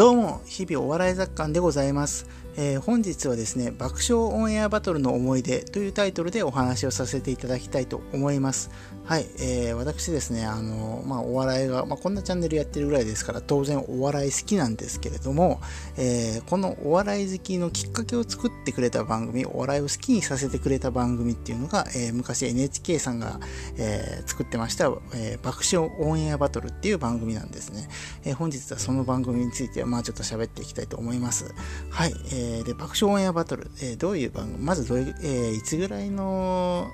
どうも、日々お笑い雑感でございます。えー、本日はですね、爆笑オンエアバトルの思い出というタイトルでお話をさせていただきたいと思います。はい、えー、私ですね、あの、まあ、お笑いが、まあ、こんなチャンネルやってるぐらいですから、当然お笑い好きなんですけれども、えー、このお笑い好きのきっかけを作ってくれた番組、お笑いを好きにさせてくれた番組っていうのが、えー、昔 NHK さんが、え、作ってました、え、爆笑オンエアバトルっていう番組なんですね。え、本日はその番組については、まあ、ちょっと喋っていきたいと思います。はい、えーー、で、爆笑オンエアバトル、えー、どういう番組、まずどういう、えー、いつぐらいの、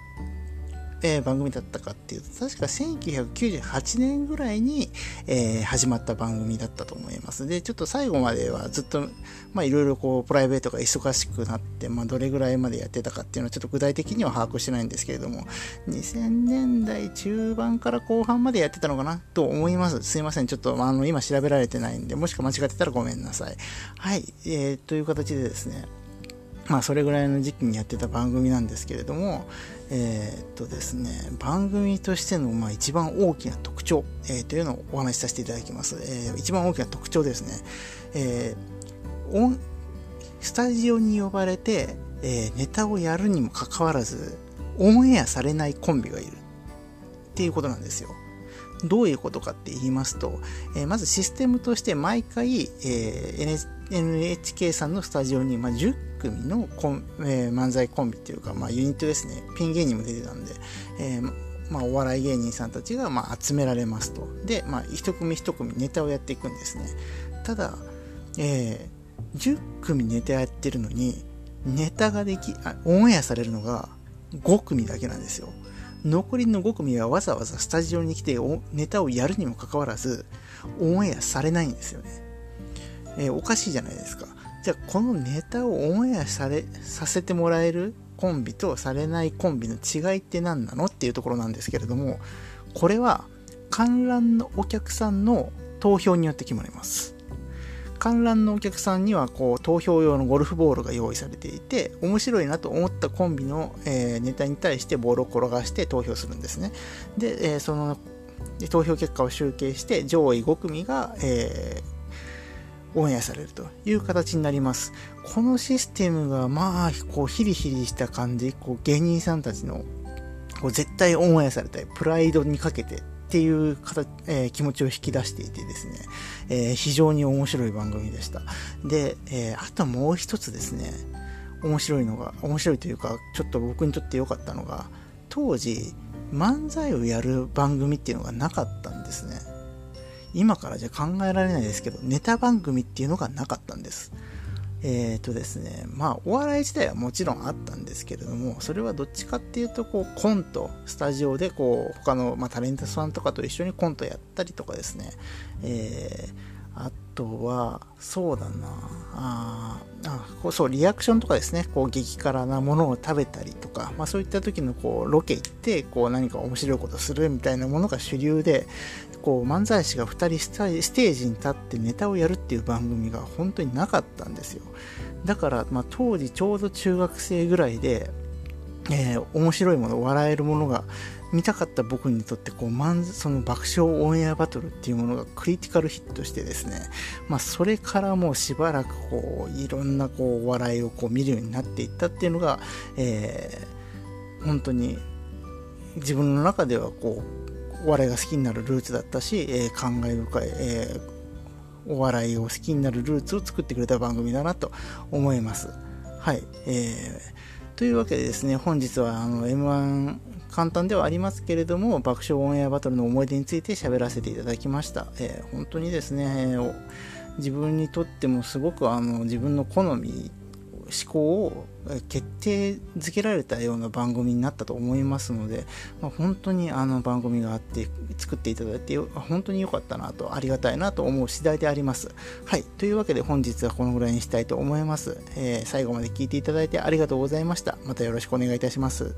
えー、番組だったかっていうと、確か1998年ぐらいに、えー、始まった番組だったと思います。で、ちょっと最後まではずっと、まあいろいろこう、プライベートが忙しくなって、まあどれぐらいまでやってたかっていうのはちょっと具体的には把握してないんですけれども、2000年代中盤から後半までやってたのかな？と思います。すいません。ちょっと、あの、今調べられてないんで、もしか間違ってたらごめんなさい。はい。えー、という形でですね、まあそれぐらいの時期にやってた番組なんですけれども、えー、っとですね、番組としてのまあ一番大きな特徴、えー、というのをお話しさせていただきます。えー、一番大きな特徴ですね、えー、スタジオに呼ばれて、えー、ネタをやるにもかかわらず、オンエアされないコンビがいるっていうことなんですよ。どういうことかって言いますと、えー、まずシステムとして毎回、えー、NHK NHK さんのスタジオに、まあ、10組のコン、えー、漫才コンビっていうか、まあ、ユニットですね。ピン芸人も出てたんで、えー、まあ、お笑い芸人さんたちが、まあ、集められますと。で、まあ、一組一組ネタをやっていくんですね。ただ、えー、10組ネタやってるのに、ネタができ、あオンエアされるのが5組だけなんですよ。残りの5組はわざわざスタジオに来てネタをやるにもかかわらず、オンエアされないんですよね。えー、おかしいじゃないですか。じゃあこのネタをオンエアされ、させてもらえるコンビとされないコンビの違いって何なのっていうところなんですけれども、これは観覧のお客さんの投票によって決まります。観覧のお客さんにはこう投票用のゴルフボールが用意されていて面白いなと思ったコンビの、えー、ネタに対してボールを転がして投票するんですねで、えー、その投票結果を集計して上位5組が、えーオンエアされるという形になります。このシステムがまあ、こうヒリヒリした感じ、こう芸人さんたちのこう絶対オンエアされたいプライドにかけてっていう形、えー、気持ちを引き出していてですね、えー、非常に面白い番組でした。で、えー、あともう一つですね、面白いのが、面白いというか、ちょっと僕にとって良かったのが、当時、漫才をやる番組っていうのがなかったんですね。今からじゃ考えられないですけど、ネタ番組っていうのがなかったんです。えっ、ー、とですね、まあ、お笑い自体はもちろんあったんですけれども、それはどっちかっていうと、こう、コント、スタジオで、こう、他の、まあ、タレントさんとかと一緒にコントやったりとかですね、えーあとは、そうだな。ああ、そう、リアクションとかですね、こう、激辛なものを食べたりとか、まあそういった時の、こう、ロケ行って、こう、何か面白いことするみたいなものが主流で、こう、漫才師が2人ステージに立ってネタをやるっていう番組が本当になかったんですよ。だから、まあ当時ちょうど中学生ぐらいで、えー、面白いもの、笑えるものが見たかった僕にとってこう、まん、その爆笑オンエアバトルっていうものがクリティカルヒットしてですね、まあ、それからもうしばらくこう、いろんなこう、笑いをこう見るようになっていったっていうのが、えー、本当に自分の中ではこう、お笑いが好きになるルーツだったし、えー、感慨深い、えー、お笑いを好きになるルーツを作ってくれた番組だなと思います。はい。えー、というわけでですね、本日はあの M1 簡単ではありますけれども、爆笑オンエアバトルの思い出について喋らせていただきました。えー、本当にですね、自分にとってもすごくあの自分の好み、思考を決定づけられたような番組になったと思いますので、まあ、本当にあの番組があって作っていただいて本当に良かったなとありがたいなと思う次第であります。はい。というわけで本日はこのぐらいにしたいと思います。えー、最後まで聞いていただいてありがとうございました。またよろしくお願いいたします。